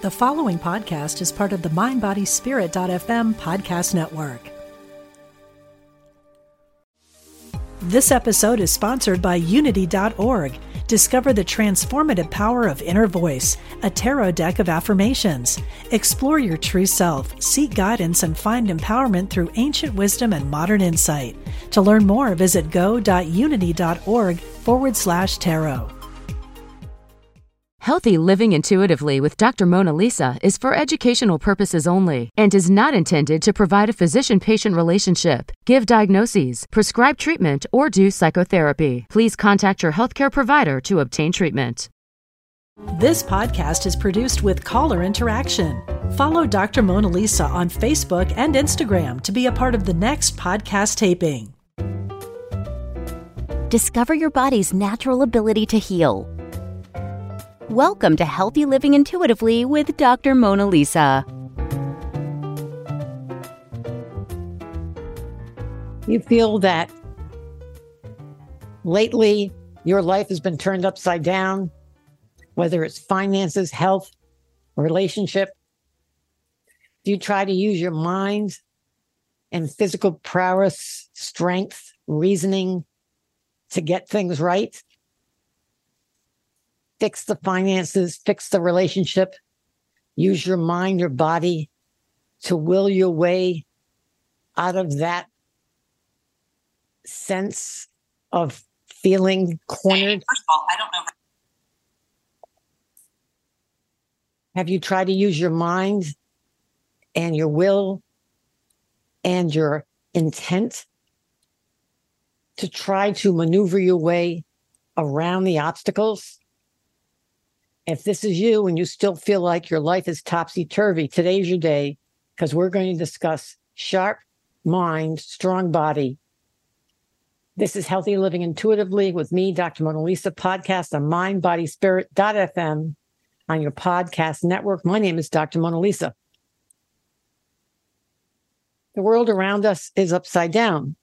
The following podcast is part of the MindBodySpirit.fm podcast network. This episode is sponsored by Unity.org. Discover the transformative power of Inner Voice, a tarot deck of affirmations. Explore your true self, seek guidance, and find empowerment through ancient wisdom and modern insight. To learn more, visit go.unity.org forward slash tarot. Healthy Living Intuitively with Dr. Mona Lisa is for educational purposes only and is not intended to provide a physician patient relationship, give diagnoses, prescribe treatment, or do psychotherapy. Please contact your healthcare provider to obtain treatment. This podcast is produced with caller interaction. Follow Dr. Mona Lisa on Facebook and Instagram to be a part of the next podcast taping. Discover your body's natural ability to heal. Welcome to Healthy Living Intuitively with Dr. Mona Lisa. You feel that lately your life has been turned upside down, whether it's finances, health, relationship. Do you try to use your mind and physical prowess, strength, reasoning to get things right? Fix the finances, fix the relationship, use your mind, your body to will your way out of that sense of feeling cornered. First of all, I don't know. Have you tried to use your mind and your will and your intent to try to maneuver your way around the obstacles? If this is you and you still feel like your life is topsy turvy, today's your day because we're going to discuss sharp mind, strong body. This is Healthy Living Intuitively with me, Dr. Mona Lisa, podcast on mindbodyspirit.fm on your podcast network. My name is Dr. Mona Lisa. The world around us is upside down,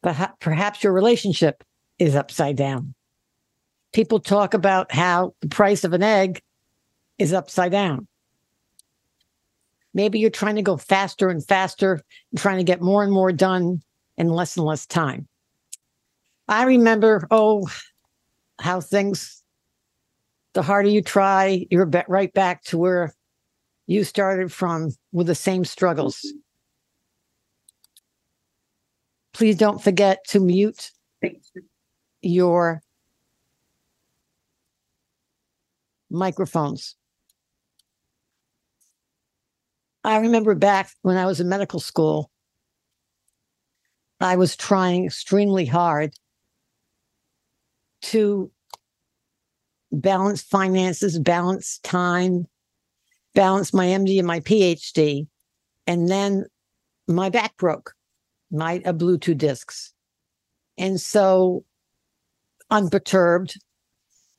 but perhaps your relationship is upside down people talk about how the price of an egg is upside down. Maybe you're trying to go faster and faster, and trying to get more and more done in less and less time. I remember, oh, how things, the harder you try, you're right back to where you started from with the same struggles. Please don't forget to mute your microphones. I remember back when I was in medical school, I was trying extremely hard to balance finances, balance time, balance my MD and my PhD. And then my back broke, my uh, Bluetooth discs. And so, unperturbed,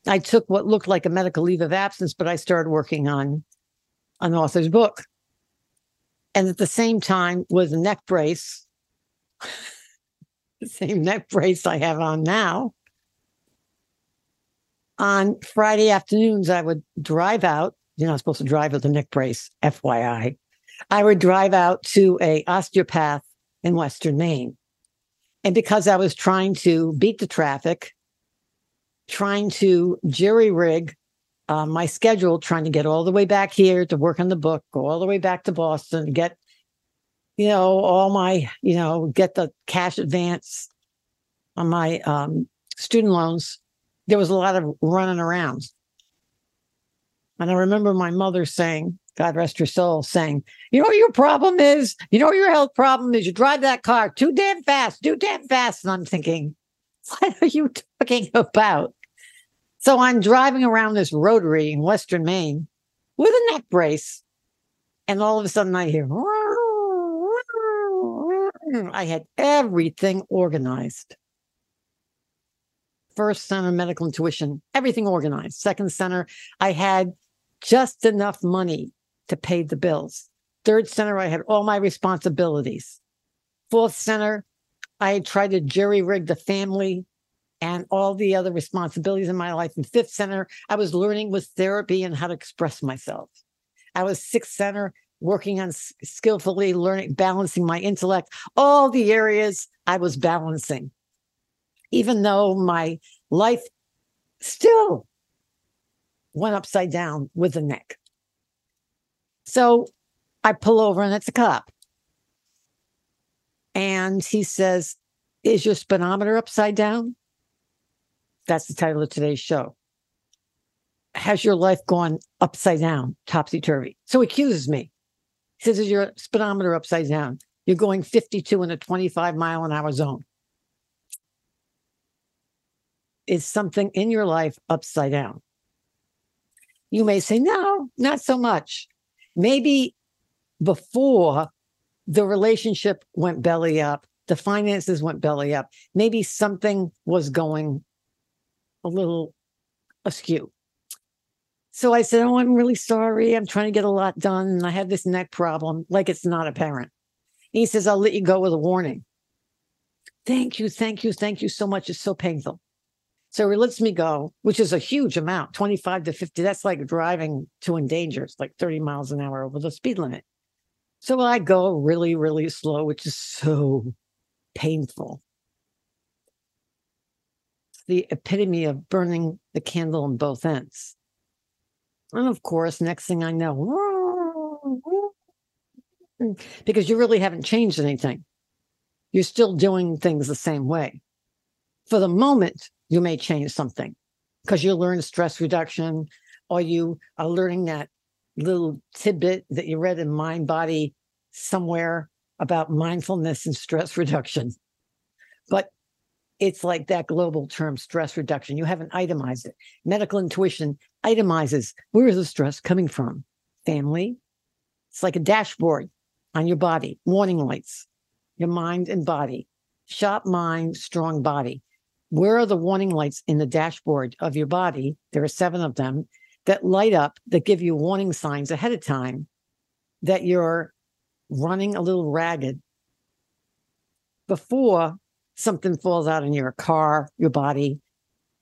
I took what looked like a medical leave of absence, but I started working on an author's book. And at the same time, was a neck brace, the same neck brace I have on now. On Friday afternoons, I would drive out. You're not supposed to drive with a neck brace, FYI. I would drive out to a osteopath in Western Maine. And because I was trying to beat the traffic, trying to jerry rig uh, my schedule, trying to get all the way back here to work on the book, go all the way back to Boston, get, you know, all my, you know, get the cash advance on my um, student loans. There was a lot of running around. And I remember my mother saying, God rest her soul, saying, You know what your problem is? You know what your health problem is? You drive that car too damn fast, too damn fast. And I'm thinking, What are you talking about? So I'm driving around this rotary in Western Maine with a neck brace. And all of a sudden I hear, I had everything organized. First center, medical intuition, everything organized. Second center, I had just enough money to pay the bills. Third center, I had all my responsibilities. Fourth center, I had tried to jerry rig the family and all the other responsibilities in my life. In Fifth Center, I was learning with therapy and how to express myself. I was sixth center, working on skillfully learning, balancing my intellect, all the areas I was balancing, even though my life still went upside down with the neck. So I pull over and it's a cop. And he says, Is your speedometer upside down? That's the title of today's show. Has your life gone upside down, topsy turvy? So he accuses me. He says, Is your speedometer upside down? You're going 52 in a 25 mile an hour zone. Is something in your life upside down? You may say, No, not so much. Maybe before the relationship went belly up, the finances went belly up. Maybe something was going a little askew. So I said, Oh, I'm really sorry. I'm trying to get a lot done. And I have this neck problem, like it's not apparent. And he says, I'll let you go with a warning. Thank you, thank you, thank you so much. It's so painful. So he lets me go, which is a huge amount 25 to 50. That's like driving to endanger. It's like 30 miles an hour over the speed limit. So I go really, really slow, which is so painful. The epitome of burning the candle on both ends. And of course, next thing I know, because you really haven't changed anything. You're still doing things the same way. For the moment, you may change something because you learn stress reduction or you are learning that little tidbit that you read in Mind Body somewhere about mindfulness and stress reduction. But it's like that global term, stress reduction. You haven't itemized it. Medical intuition itemizes where is the stress coming from? Family. It's like a dashboard on your body, warning lights, your mind and body. Sharp mind, strong body. Where are the warning lights in the dashboard of your body? There are seven of them that light up that give you warning signs ahead of time that you're running a little ragged before something falls out in your car, your body,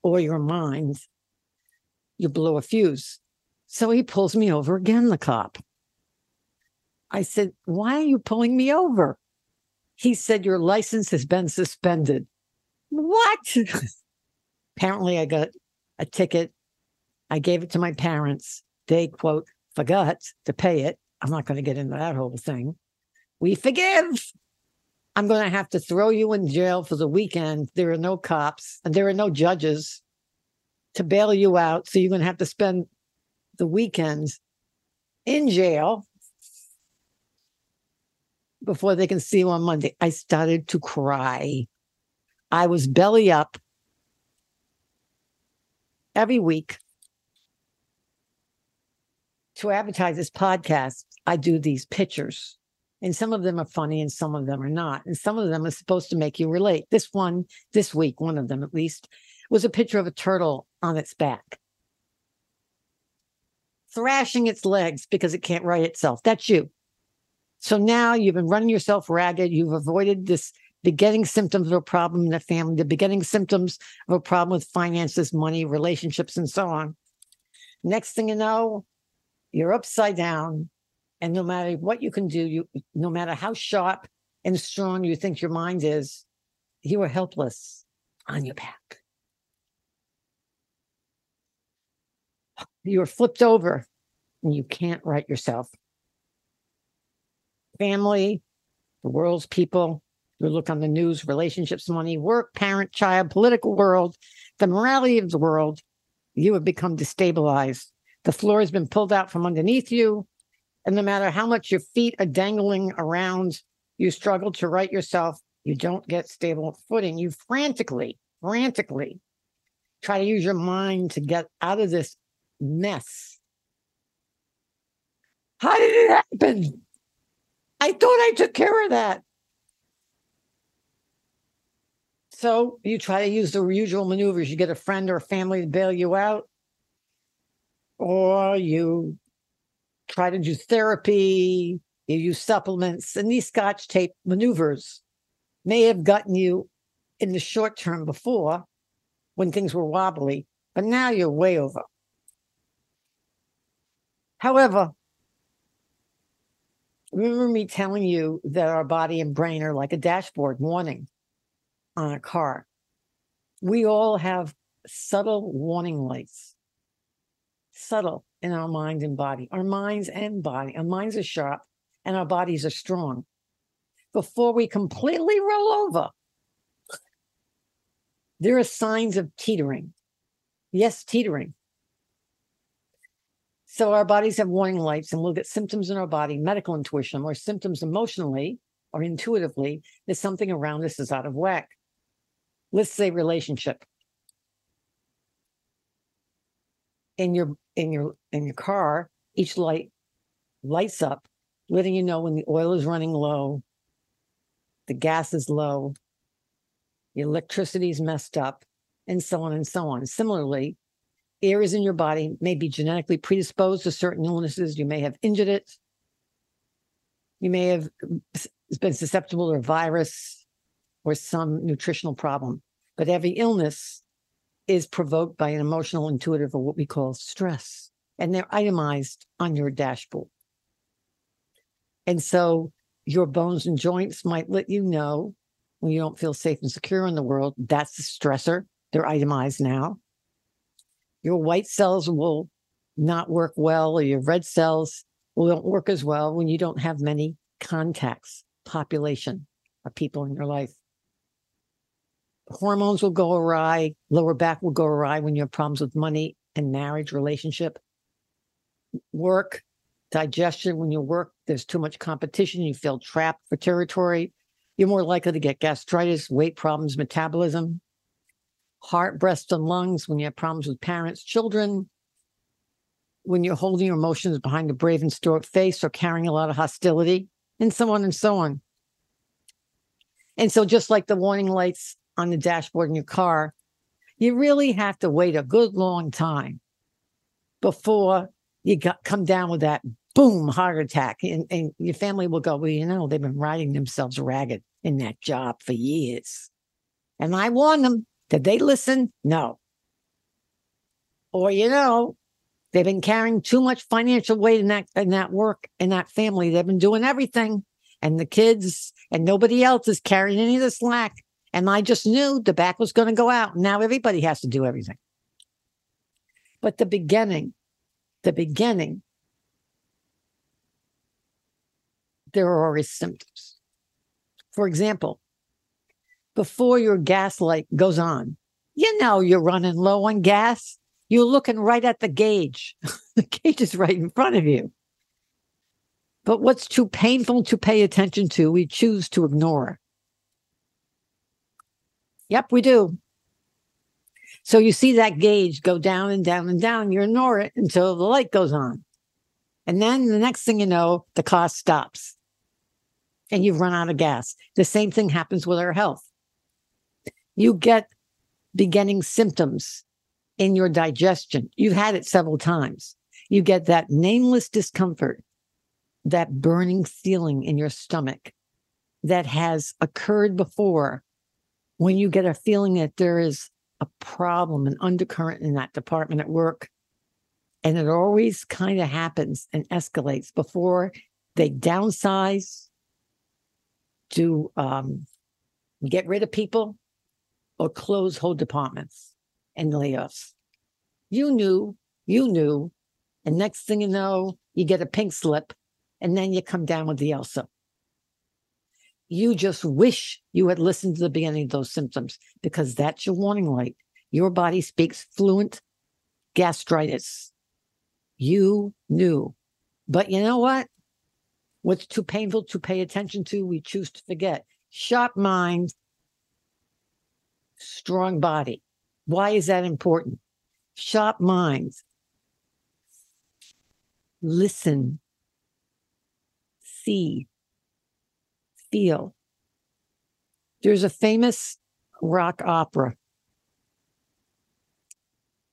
or your mind. You blow a fuse. So he pulls me over again, the cop. I said, Why are you pulling me over? He said, Your license has been suspended. What? Apparently, I got a ticket. I gave it to my parents. They, quote, forgot to pay it. I'm not going to get into that whole thing. We forgive. I'm going to have to throw you in jail for the weekend. There are no cops and there are no judges to bail you out. So you're going to have to spend the weekends in jail before they can see you on Monday. I started to cry. I was belly up every week to advertise this podcast. I do these pictures, and some of them are funny and some of them are not. And some of them are supposed to make you relate. This one, this week, one of them at least, was a picture of a turtle on its back, thrashing its legs because it can't right itself. That's you. So now you've been running yourself ragged. You've avoided this beginning symptoms of a problem in the family, the beginning symptoms of a problem with finances, money, relationships, and so on. Next thing you know, you're upside down. And no matter what you can do, you no matter how sharp and strong you think your mind is, you are helpless on your back. You're flipped over and you can't right yourself family, the world's people. You look on the news, relationships, money, work, parent, child, political world, the morality of the world. You have become destabilized. The floor has been pulled out from underneath you. And no matter how much your feet are dangling around, you struggle to right yourself. You don't get stable footing. You frantically, frantically try to use your mind to get out of this mess. How did it happen? I thought I took care of that. So you try to use the usual maneuvers. You get a friend or a family to bail you out, or you try to do therapy, you use supplements, and these scotch tape maneuvers may have gotten you in the short term before when things were wobbly, but now you're way over. However, Remember me telling you that our body and brain are like a dashboard warning on a car. We all have subtle warning lights, subtle in our mind and body. Our minds and body, our minds are sharp and our bodies are strong. Before we completely roll over, there are signs of teetering. Yes, teetering. So our bodies have warning lights, and we'll get symptoms in our body, medical intuition, or symptoms emotionally or intuitively that something around us is out of whack. Let's say relationship. In your in your in your car, each light lights up, letting you know when the oil is running low, the gas is low, the electricity is messed up, and so on and so on. Similarly, areas in your body may be genetically predisposed to certain illnesses. You may have injured it. You may have been susceptible to a virus or some nutritional problem. But every illness is provoked by an emotional, intuitive, or what we call stress. And they're itemized on your dashboard. And so your bones and joints might let you know when you don't feel safe and secure in the world. That's the stressor. They're itemized now your white cells will not work well, or your red cells won't work as well when you don't have many contacts, population of people in your life. Hormones will go awry, lower back will go awry when you have problems with money and marriage, relationship, work, digestion. When you work, there's too much competition, you feel trapped for territory. You're more likely to get gastritis, weight problems, metabolism, heart, breast, and lungs, when you have problems with parents, children, when you're holding your emotions behind a brave and stoic face or carrying a lot of hostility, and so on and so on. And so, just like the warning lights on the dashboard in your car, you really have to wait a good long time before you got, come down with that boom heart attack. And, and your family will go, Well, you know, they've been riding themselves ragged in that job for years. And I warned them did they listen? No. Or, you know, they've been carrying too much financial weight in that in that work in that family. They've been doing everything. And the kids and nobody else is carrying any of the slack. And I just knew the back was going to go out. Now everybody has to do everything. But the beginning, the beginning, there are always symptoms. For example, before your gas light goes on. You know you're running low on gas. You're looking right at the gauge. the gauge is right in front of you. But what's too painful to pay attention to, we choose to ignore. Yep, we do. So you see that gauge go down and down and down. You ignore it until the light goes on. And then the next thing you know, the car stops and you've run out of gas. The same thing happens with our health you get beginning symptoms in your digestion. You've had it several times. You get that nameless discomfort, that burning feeling in your stomach that has occurred before when you get a feeling that there is a problem, an undercurrent in that department at work. And it always kind of happens and escalates before they downsize, to um, get rid of people, or close whole departments and layoffs. You knew, you knew. And next thing you know, you get a pink slip and then you come down with the ulcer. You just wish you had listened to the beginning of those symptoms because that's your warning light. Your body speaks fluent gastritis. You knew. But you know what? What's too painful to pay attention to, we choose to forget. Sharp mind strong body. Why is that important? Sharp minds. Listen, see, feel. There's a famous rock opera.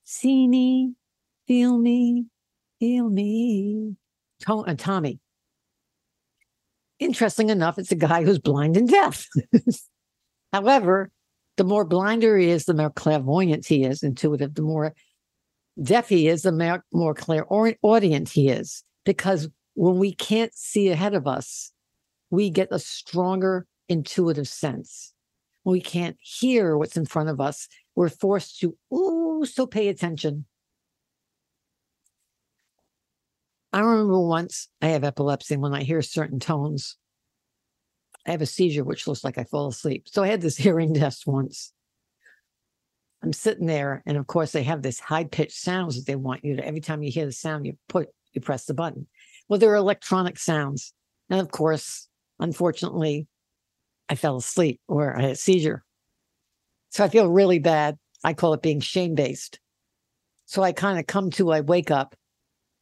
See me, feel me, feel me. Uh, Tommy. Interesting enough, it's a guy who's blind and deaf. However, the more blinder he is, the more clairvoyant he is, intuitive, the more deaf he is, the more, clairaudient he is. Because when we can't see ahead of us, we get a stronger intuitive sense. We can't hear what's in front of us, we're forced to, ooh, so pay attention. I remember once I have epilepsy when I hear certain tones. I have a seizure, which looks like I fall asleep. So I had this hearing test once. I'm sitting there, and of course, they have this high pitched sounds that they want you to. Every time you hear the sound, you put you press the button. Well, there are electronic sounds, and of course, unfortunately, I fell asleep or I had a seizure. So I feel really bad. I call it being shame based. So I kind of come to, I wake up,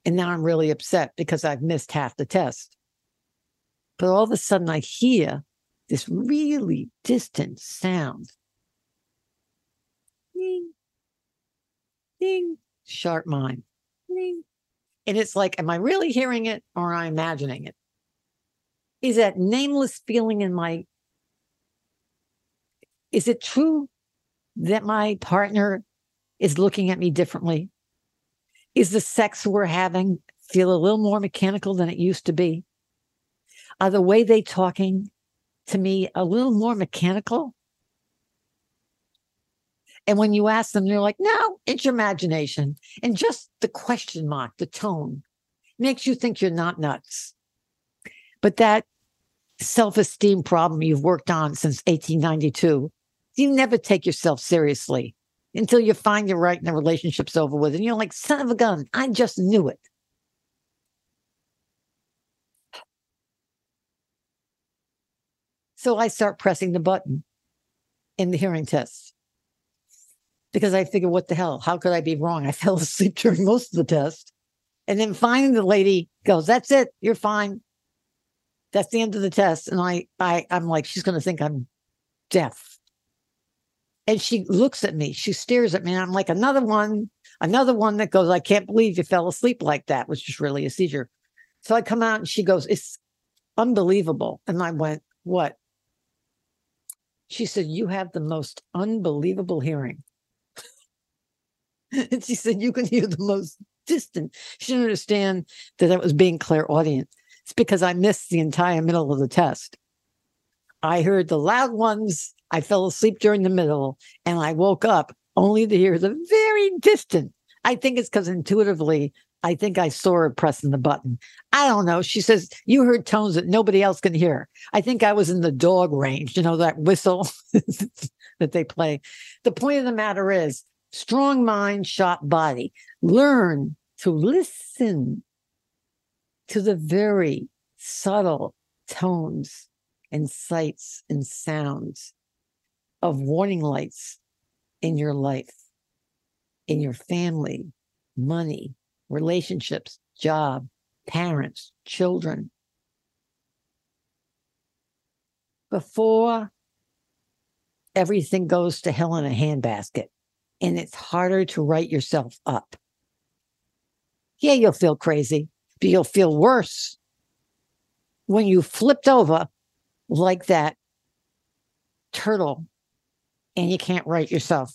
and now I'm really upset because I've missed half the test. But all of a sudden, I hear this really distant sound. Ding, ding, sharp mind. Ding. And it's like, am I really hearing it or am I imagining it? Is that nameless feeling in my, is it true that my partner is looking at me differently? Is the sex we're having feel a little more mechanical than it used to be? Are the way they talking to me a little more mechanical? And when you ask them, they're like, no, it's your imagination. And just the question mark, the tone makes you think you're not nuts. But that self esteem problem you've worked on since 1892, you never take yourself seriously until you find you're right and the relationship's over with. And you're like, son of a gun, I just knew it. So I start pressing the button in the hearing test because I figure, what the hell? How could I be wrong? I fell asleep during most of the test. And then finally the lady goes, That's it, you're fine. That's the end of the test. And I I I'm like, she's gonna think I'm deaf. And she looks at me, she stares at me, and I'm like, another one, another one that goes, I can't believe you fell asleep like that, which is really a seizure. So I come out and she goes, It's unbelievable. And I went, What? She said, You have the most unbelievable hearing. and she said, You can hear the most distant. She didn't understand that I was being clairaudient. It's because I missed the entire middle of the test. I heard the loud ones. I fell asleep during the middle and I woke up only to hear the very distant. I think it's because intuitively, I think I saw her pressing the button. I don't know. She says, You heard tones that nobody else can hear. I think I was in the dog range, you know, that whistle that they play. The point of the matter is, strong mind, sharp body. Learn to listen to the very subtle tones and sights and sounds of warning lights in your life, in your family, money, relationships, job, parents, children. Before everything goes to hell in a handbasket, and it's harder to write yourself up. Yeah, you'll feel crazy, but you'll feel worse when you flipped over like that turtle and you can't write yourself.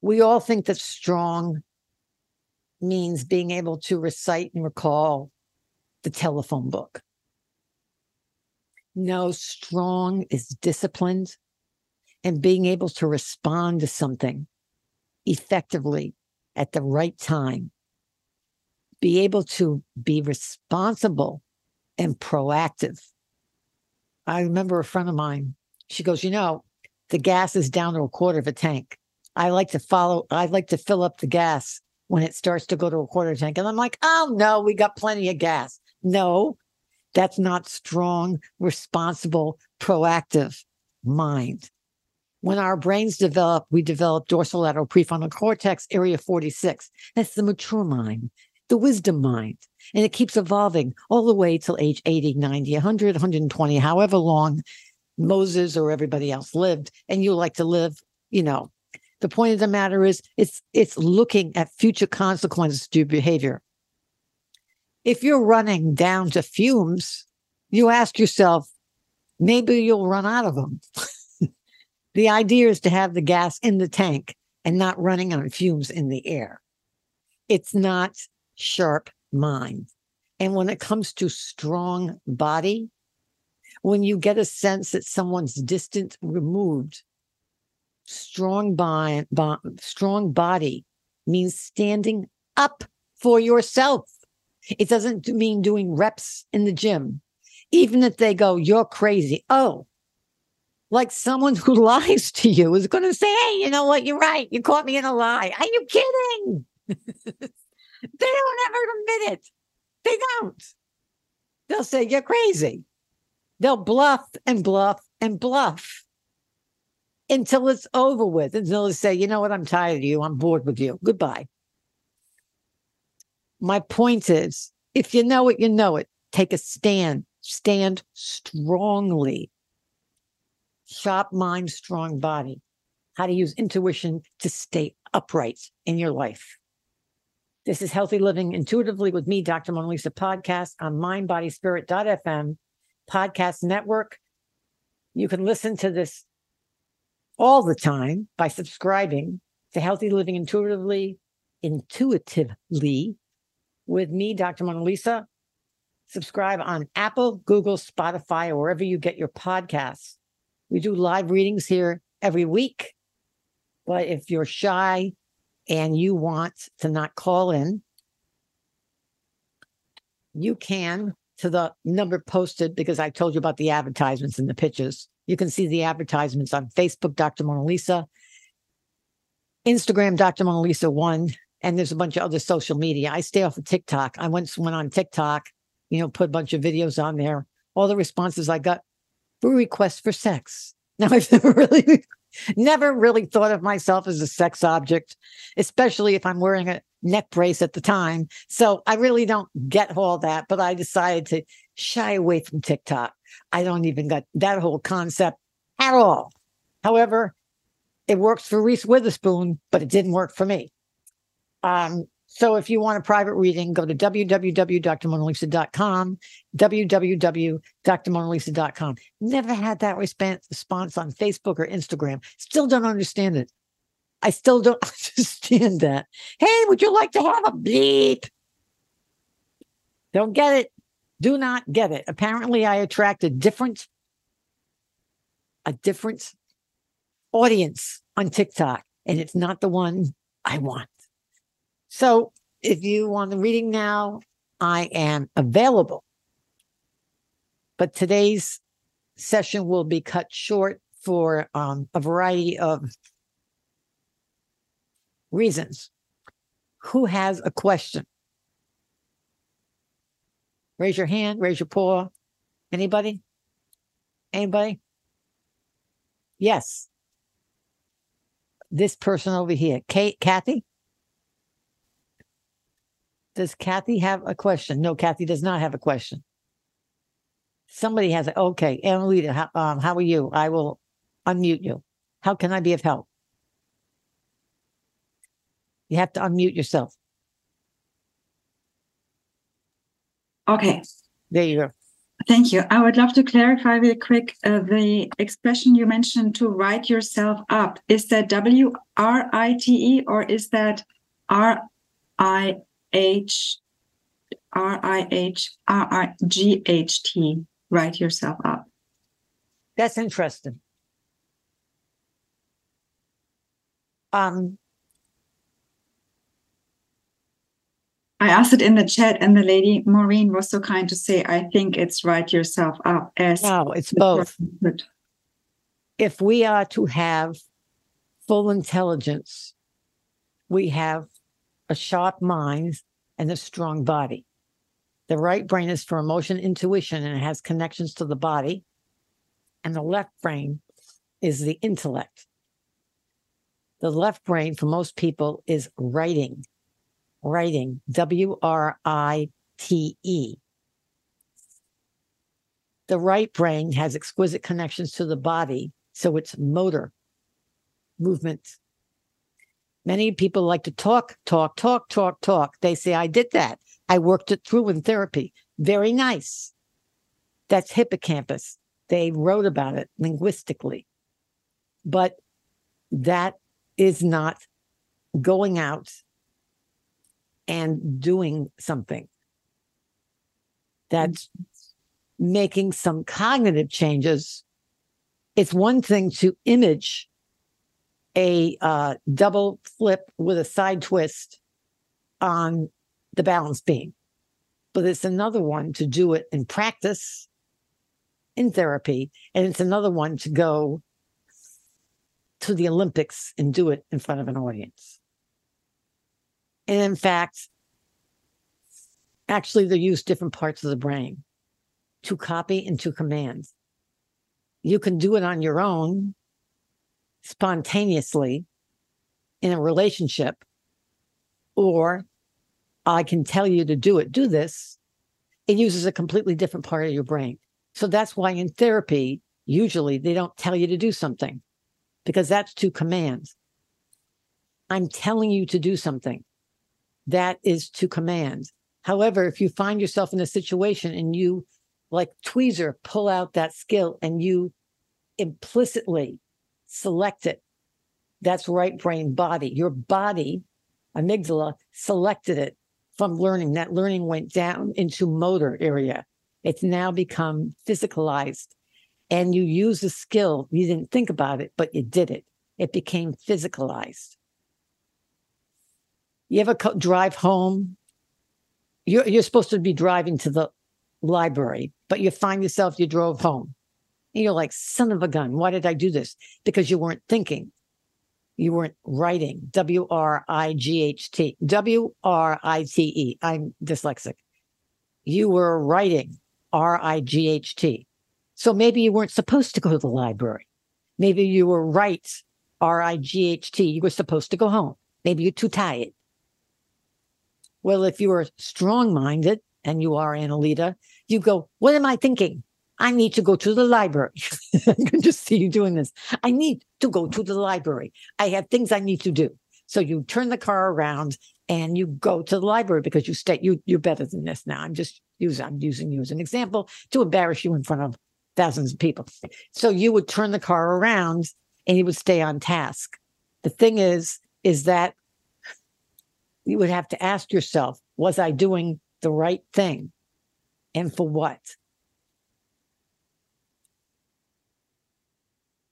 We all think that strong means being able to recite and recall the telephone book. No, strong is disciplined and being able to respond to something effectively at the right time. Be able to be responsible and proactive. I remember a friend of mine, she goes, You know, the gas is down to a quarter of a tank. I like to follow, I like to fill up the gas when it starts to go to a quarter tank. And I'm like, Oh, no, we got plenty of gas. No, that's not strong, responsible, proactive mind. When our brains develop, we develop dorsolateral prefrontal cortex, area 46. That's the mature mind, the wisdom mind. And it keeps evolving all the way till age 80, 90, 100, 120, however long Moses or everybody else lived. And you like to live, you know. The point of the matter is it's it's looking at future consequences to your behavior if you're running down to fumes, you ask yourself, maybe you'll run out of them. the idea is to have the gas in the tank and not running on fumes in the air. It's not sharp mind. And when it comes to strong body, when you get a sense that someone's distant, removed, strong body, strong body means standing up for yourself. It doesn't mean doing reps in the gym. Even if they go, you're crazy. Oh, like someone who lies to you is going to say, Hey, you know what? You're right. You caught me in a lie. Are you kidding? they don't ever admit it. They don't. They'll say, You're crazy. They'll bluff and bluff and bluff until it's over with. Until they say, You know what? I'm tired of you. I'm bored with you. Goodbye. My point is if you know it, you know it. Take a stand, stand strongly sharp mind, strong body, how to use intuition to stay upright in your life. This is Healthy Living Intuitively with me, Dr. Mona Lisa podcast on mindbodyspirit.fm podcast network. You can listen to this all the time by subscribing to Healthy Living Intuitively, intuitively with me, Dr. Mona Lisa. Subscribe on Apple, Google, Spotify, or wherever you get your podcasts. We do live readings here every week. But if you're shy and you want to not call in, you can to the number posted because I told you about the advertisements and the pitches. You can see the advertisements on Facebook, Dr. Mona Lisa, Instagram, Dr. Mona Lisa one, and there's a bunch of other social media. I stay off of TikTok. I once went on TikTok, you know, put a bunch of videos on there. All the responses I got for requests for sex. Now, I've never really, never really thought of myself as a sex object, especially if I'm wearing a neck brace at the time. So I really don't get all that, but I decided to shy away from TikTok. I don't even get that whole concept at all. However, it works for Reese Witherspoon, but it didn't work for me. Um, so if you want a private reading, go to www.drmonalisa.com, www.drmonalisa.com. Never had that response on Facebook or Instagram. Still don't understand it. I still don't understand that. Hey, would you like to have a bleep? Don't get it. Do not get it. Apparently, I attract a different, a different audience on TikTok, and it's not the one I want. So if you want the reading now, I am available. But today's session will be cut short for um, a variety of reasons. Who has a question? Raise your hand, raise your paw. Anybody? Anybody? Yes. This person over here, Kate, Kathy? Does Kathy have a question? No, Kathy does not have a question. Somebody has it. Okay, Annalita, how, um, how are you? I will unmute you. How can I be of help? You have to unmute yourself. Okay. There you go. Thank you. I would love to clarify really quick uh, the expression you mentioned to write yourself up. Is that W R I T E or is that R I H R I H R I G H T. Write yourself up. That's interesting. Um, I asked it in the chat, and the lady Maureen was so kind to say, "I think it's write yourself up." As no, it's both. If we are to have full intelligence, we have a sharp mind, and a strong body. The right brain is for emotion intuition and it has connections to the body. And the left brain is the intellect. The left brain for most people is writing, writing, W R I T E. The right brain has exquisite connections to the body, so it's motor, movement, Many people like to talk, talk, talk, talk, talk. They say, I did that. I worked it through in therapy. Very nice. That's hippocampus. They wrote about it linguistically. But that is not going out and doing something that's making some cognitive changes. It's one thing to image a uh, double flip with a side twist on the balance beam, but it's another one to do it in practice in therapy. And it's another one to go to the Olympics and do it in front of an audience. And in fact, actually, they use different parts of the brain to copy and to command. You can do it on your own spontaneously in a relationship, or I can tell you to do it, do this. It uses a completely different part of your brain. So that's why in therapy, usually they don't tell you to do something because that's to command. I'm telling you to do something. That is to command. However, if you find yourself in a situation and you, like tweezer, pull out that skill and you implicitly select it, that's right brain body. Your body, amygdala, selected it from learning. That learning went down into motor area. It's now become physicalized. And you use the skill. You didn't think about it, but you did it. It became physicalized. You ever co- drive home? You're, you're supposed to be driving to the library, but you find yourself you drove home. You're like, son of a gun, why did I do this? Because you weren't thinking. You weren't writing. W R I G H T. W R I T E. I'm dyslexic. You were writing. R I G H T. So maybe you weren't supposed to go to the library. Maybe you were right. R I G H T. You were supposed to go home. Maybe you're too tired. Well, if you are strong minded and you are Annalita, you go, What am I thinking? I need to go to the library. I can just see you doing this. I need to go to the library. I have things I need to do. So you turn the car around and you go to the library because you stay you you're better than this now. I'm just using I'm using you as an example to embarrass you in front of thousands of people. So you would turn the car around and you would stay on task. The thing is, is that you would have to ask yourself, was I doing the right thing? And for what?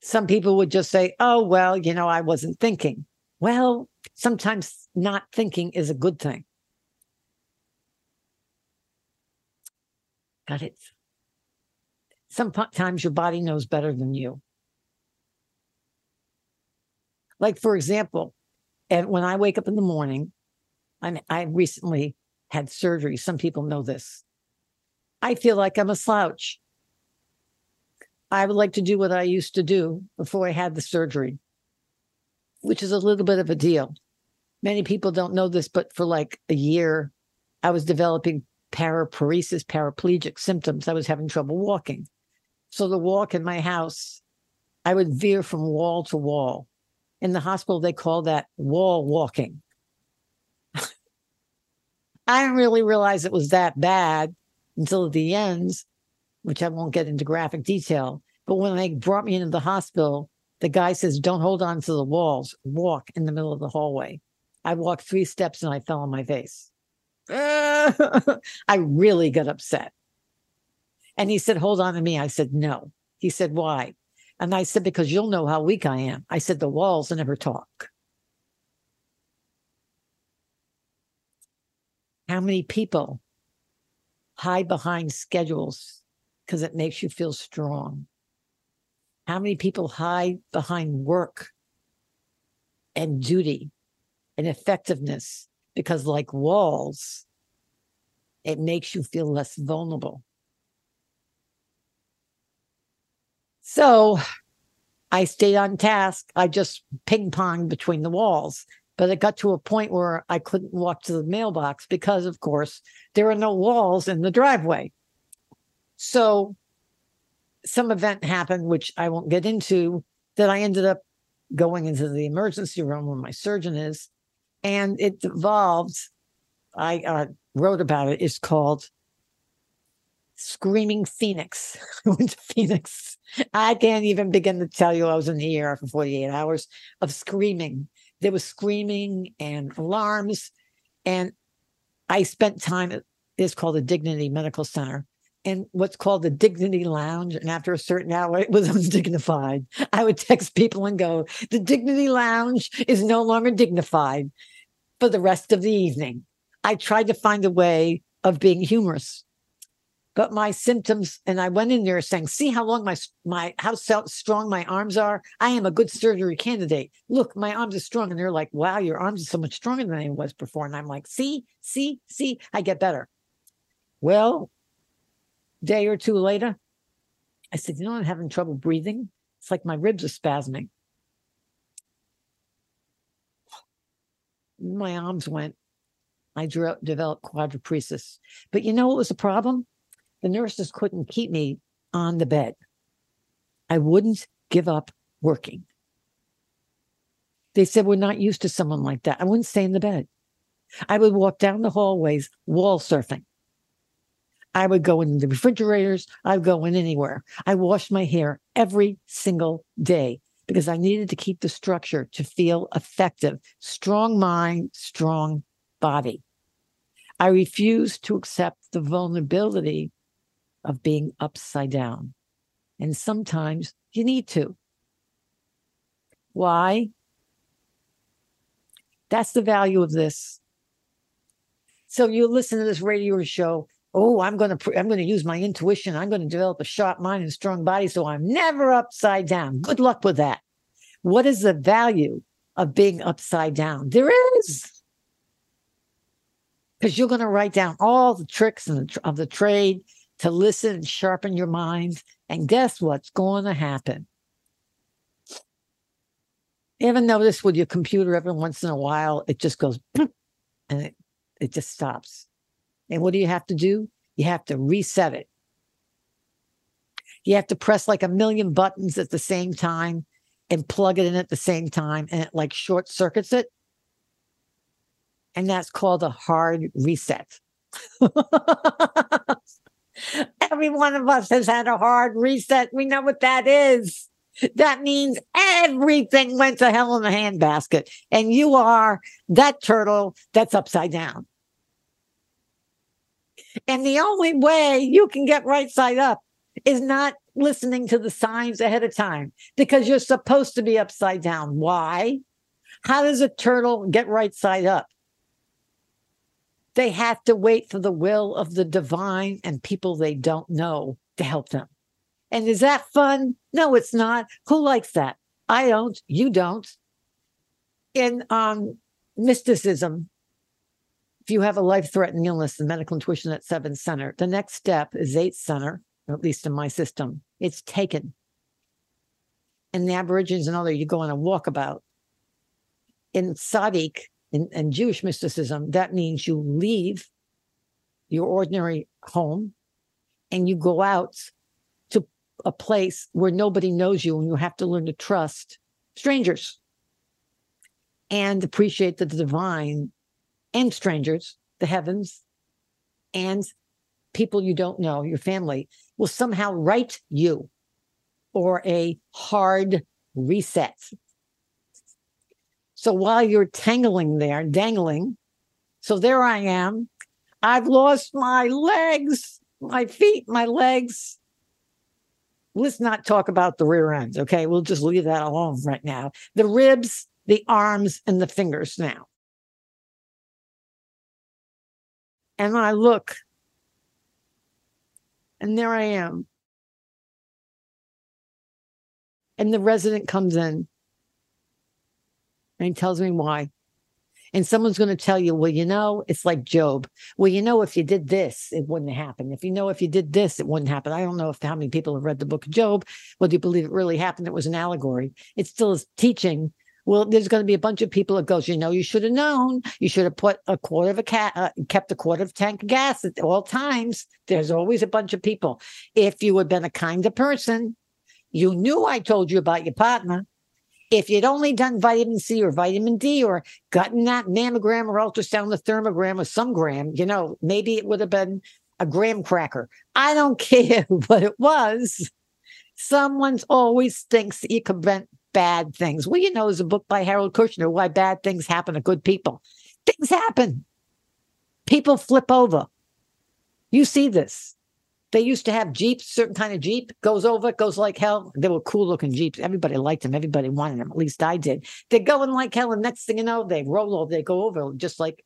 Some people would just say, oh, well, you know, I wasn't thinking. Well, sometimes not thinking is a good thing. Got it. Sometimes your body knows better than you. Like, for example, and when I wake up in the morning, I'm, I recently had surgery. Some people know this. I feel like I'm a slouch. I would like to do what I used to do before I had the surgery which is a little bit of a deal. Many people don't know this, but for like a year, I was developing paraparesis, paraplegic symptoms. I was having trouble walking. So the walk in my house, I would veer from wall to wall. In the hospital, they call that wall walking. I didn't really realize it was that bad until the end, which I won't get into graphic detail. But when they brought me into the hospital, the guy says, Don't hold on to the walls, walk in the middle of the hallway. I walked three steps and I fell on my face. I really got upset. And he said, Hold on to me. I said, No. He said, Why? And I said, Because you'll know how weak I am. I said, The walls never talk. How many people hide behind schedules because it makes you feel strong? How many people hide behind work and duty and effectiveness? Because, like walls, it makes you feel less vulnerable. So I stayed on task. I just ping ponged between the walls. But it got to a point where I couldn't walk to the mailbox because, of course, there are no walls in the driveway. So some event happened, which I won't get into, that I ended up going into the emergency room where my surgeon is. And it evolved, I uh, wrote about it, it's called Screaming Phoenix. I went to Phoenix. I can't even begin to tell you I was in the ER for 48 hours of screaming there was screaming and alarms. And I spent time at it's called the Dignity Medical Center and what's called the Dignity Lounge. And after a certain hour, it was undignified. I would text people and go, The Dignity Lounge is no longer dignified for the rest of the evening. I tried to find a way of being humorous but my symptoms and i went in there saying see how long my my how strong my arms are i am a good surgery candidate look my arms are strong and they're like wow your arms are so much stronger than i was before and i'm like see see see i get better well day or two later i said you know i'm having trouble breathing it's like my ribs are spasming my arms went I drew, developed quadriparesis. But you know what was the problem? the nurses couldn't keep me on the bed. I wouldn't give up working. They said, We're not used to someone like that. I wouldn't stay in the bed. I would walk down the hallways wall surfing. I would go in the refrigerators. I'd go in anywhere. I washed my hair every single day because I needed to keep the structure to feel effective. Strong mind, strong body. I refused to accept the vulnerability of being upside down. And sometimes you need to. Why? That's the value of this. So you listen to this radio show. Oh, I'm going to I'm going to use my intuition. I'm going to develop a sharp mind and strong body so I'm never upside down. Good luck with that. What is the value of being upside down? There is. Because you're going to write down all the tricks of the trade to listen and sharpen your mind And guess what's going to happen? You ever notice with your computer every once in a while, it just goes and it, it just stops. And what do you have to do? You have to reset it. You have to press like a million buttons at the same time and plug it in at the same time, and it like short circuits it. And that's called a hard reset. Every one of us has had a hard reset. We know what that is. That means everything went to hell in a handbasket. And you are that turtle that's upside down. And the only way you can get right side up is not listening to the signs ahead of time because you're supposed to be upside down. Why? How does a turtle get right side up? They have to wait for the will of the divine and people they don't know to help them. And is that fun? No, it's not. Who likes that? I don't. You don't. In um, mysticism, if you have a life threatening illness, the medical intuition at seven center, the next step is eight center, at least in my system. It's taken. And the Aborigines and other, you go on a walkabout. In Tzadik, in, in Jewish mysticism, that means you leave your ordinary home and you go out to a place where nobody knows you and you have to learn to trust strangers and appreciate the divine and strangers, the heavens, and people you don't know, your family, will somehow write you or a hard reset. So while you're tangling there, dangling, so there I am. I've lost my legs, my feet, my legs. Let's not talk about the rear ends, okay? We'll just leave that alone right now. The ribs, the arms, and the fingers now. And I look, and there I am. And the resident comes in and he tells me why. And someone's going to tell you, well, you know, it's like Job. Well, you know, if you did this, it wouldn't happen. If you know, if you did this, it wouldn't happen. I don't know if how many people have read the book of Job. Whether you believe it really happened, it was an allegory. It still is teaching. Well, there's going to be a bunch of people that goes, you know, you should have known. You should have put a quarter of a cat, uh, kept a quarter of a tank of gas at all times. There's always a bunch of people. If you had been a kinder person, you knew I told you about your partner if you'd only done vitamin C or vitamin D or gotten that mammogram or ultrasound, the thermogram or some gram, you know, maybe it would have been a graham cracker. I don't care what it was. Someone's always thinks that you can prevent bad things. Well, you know, there's a book by Harold Kushner, Why Bad Things Happen to Good People. Things happen. People flip over. You see this. They used to have Jeeps, certain kind of Jeep goes over, goes like hell. They were cool looking Jeeps. Everybody liked them. Everybody wanted them. At least I did. They're going like hell. And next thing you know, they roll over, they go over, just like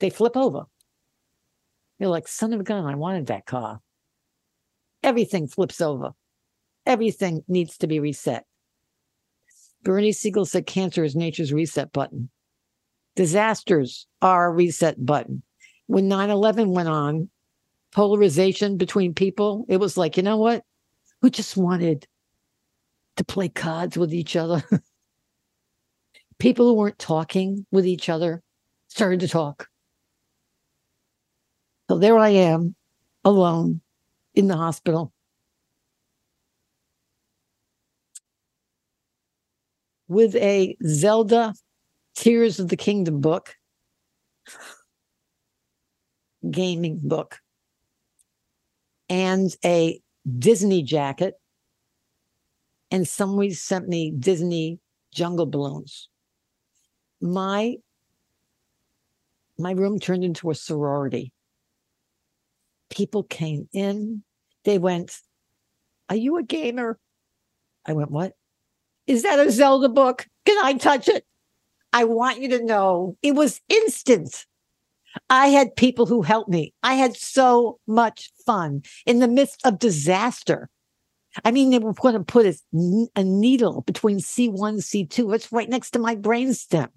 they flip over. You're like, son of a gun, I wanted that car. Everything flips over. Everything needs to be reset. Bernie Siegel said cancer is nature's reset button. Disasters are a reset button. When 9 11 went on, polarization between people, it was like, you know what? Who just wanted to play cards with each other? people who weren't talking with each other started to talk. So there I am, alone in the hospital. With a Zelda Tears of the Kingdom book, gaming book, and a Disney jacket. And somebody sent me Disney jungle balloons. My my room turned into a sorority people came in. They went, Are you a gamer? I went, What? Is that a Zelda book? Can I touch it? I want you to know it was instant. I had people who helped me. I had so much fun in the midst of disaster. I mean, they were going to put a, a needle between C1 C2. It's right next to my brainstem.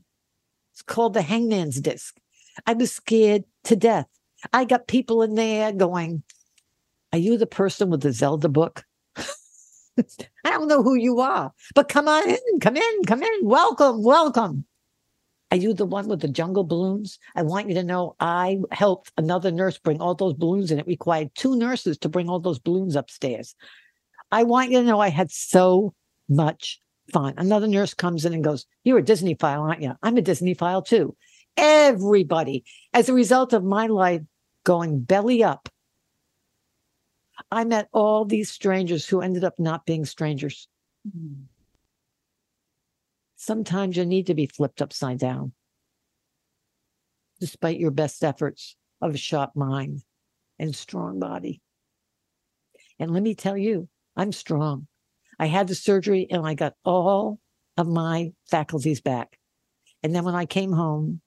It's called the hangman's disc. I was scared to death. I got people in there going, Are you the person with the Zelda book? I don't know who you are, but come on in, come in, come in. Welcome, welcome. Are you the one with the jungle balloons? I want you to know I helped another nurse bring all those balloons, and it required two nurses to bring all those balloons upstairs. I want you to know I had so much fun. Another nurse comes in and goes, You're a Disneyphile, aren't you? I'm a Disneyphile too everybody as a result of my life going belly up. I met all these strangers who ended up not being strangers. Mm-hmm. Sometimes you need to be flipped upside down, despite your best efforts of a sharp mind and strong body. And let me tell you, I'm strong. I had the surgery and I got all of my faculties back. And then when I came home,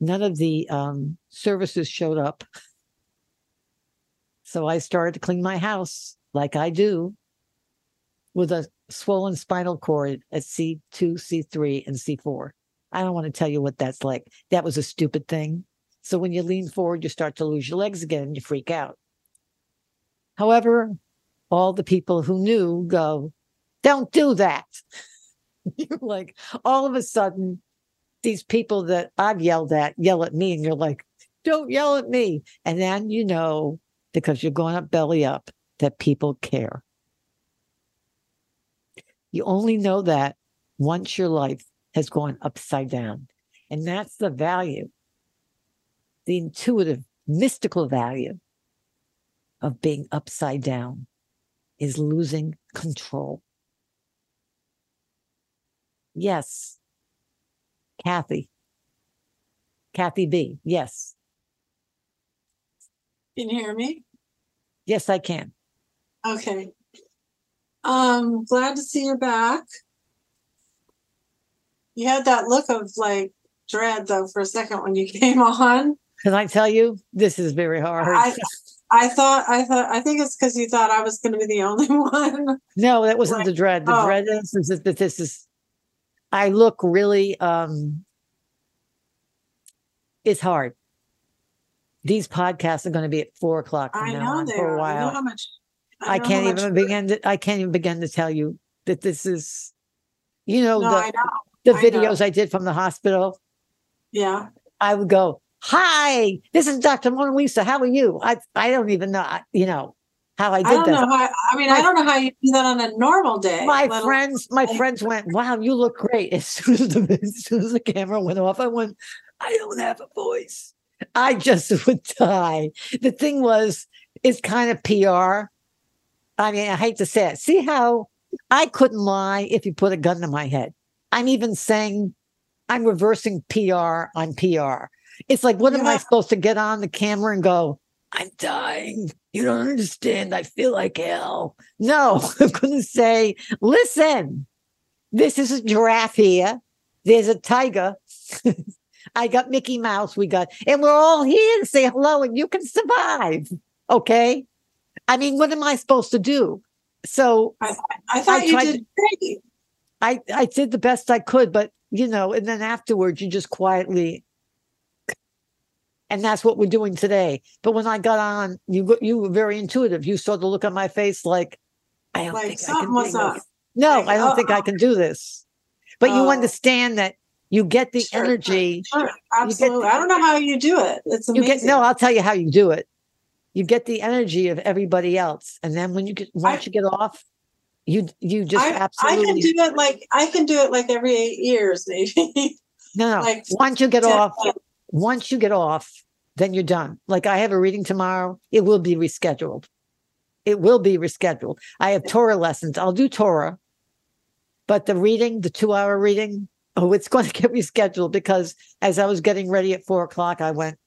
none of the um, services showed up. So I started to clean my house like I do with a swollen spinal cord at C2, C3, and C4. I don't want to tell you what that's like. That was a stupid thing. So when you lean forward, you start to lose your legs again and you freak out. However, all the people who knew go, don't do that. You're like, all of a sudden, these people that I've yelled at yell at me, and you're like, don't yell at me. And then you know, because you're going up belly up, that people care. You only know that once your life has gone upside down. And that's the value, the intuitive, mystical value of being upside down is losing control. Yes, Kathy. Kathy B. Yes. Can you hear me? Yes, I can. Okay. Um, glad to see you back. You had that look of like dread though for a second when you came on. Can I tell you, this is very hard. I, I thought, I thought, I think it's because you thought I was going to be the only one. No, that wasn't right. the dread. The oh. dread is, is that this is I look really um it's hard. These podcasts are going to be at four o'clock from I now on for a while. I, how much, I, I can't even begin to I can't even begin to tell you that this is you know no, the know. the videos I, I did from the hospital. Yeah. I would go, Hi, this is Dr. Mona Lisa. How are you? I I don't even know, you know, how I did I don't that. Know how, I mean, my, I don't know how you do that on a normal day. My friends, my friends went, "Wow, you look great." As soon as the as soon as the camera went off, I went, "I don't have a voice." I just would die. The thing was, it's kind of PR. I mean, I hate to say it. See how I couldn't lie if you put a gun to my head. I'm even saying I'm reversing PR on PR. It's like, what am I supposed to get on the camera and go, I'm dying. You don't understand. I feel like hell. No, I'm going to say, listen, this is a giraffe here. There's a tiger. I got Mickey Mouse. We got, and we're all here to say hello and you can survive. Okay. I mean, what am I supposed to do? So I thought you tried did great. I, I did the best I could, but you know, and then afterwards you just quietly and that's what we're doing today. But when I got on, you you were very intuitive. You saw the look on my face like I don't Like think I can was up. No, Like, I don't think I uh-uh. can do this. But you Oh. understand that you get the Sure, energy. Sure, absolutely. I don't know how you do it. It's You amazing. get no, I'll tell you how you do it. You get the energy of everybody else. And then when you get once you get off, you you just I, I can do it like I can do it like every eight years, maybe. no, no. like once you get 10 off, once you get off, then you're done. Like I have a reading tomorrow, it will be rescheduled. It will be rescheduled. I have Torah lessons. I'll do Torah, but the reading, the two hour reading, oh, it's going to get rescheduled because as I was getting ready at four o'clock, I went,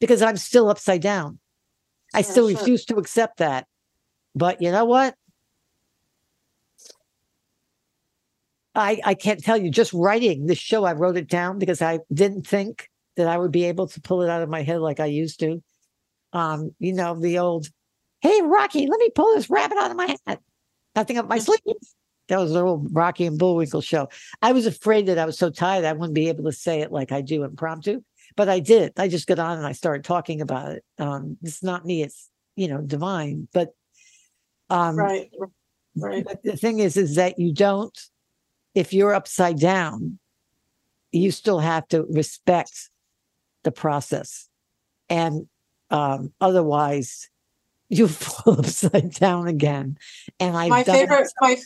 because I'm still upside down. I Sure, still sure. refuse to accept that. But you know what? I, I can't tell you. Just writing this show, I wrote it down because I didn't think that I would be able to pull it out of my head like I used to. Um, you know, the old, hey, Rocky, let me pull this rabbit out of my head. Nothing up my sleeve. That was the old Rocky and Bullwinkle show. I was afraid that I was so tired I wouldn't be able to say it like I do impromptu, but I did. I just got on and I started talking about it. Um, it's not me, it's, you know, divine. But um, right, right. but the thing is, is that you don't, if you're upside down, you still have to respect the process. And um, otherwise, you fall upside down again. And I've My favorite, my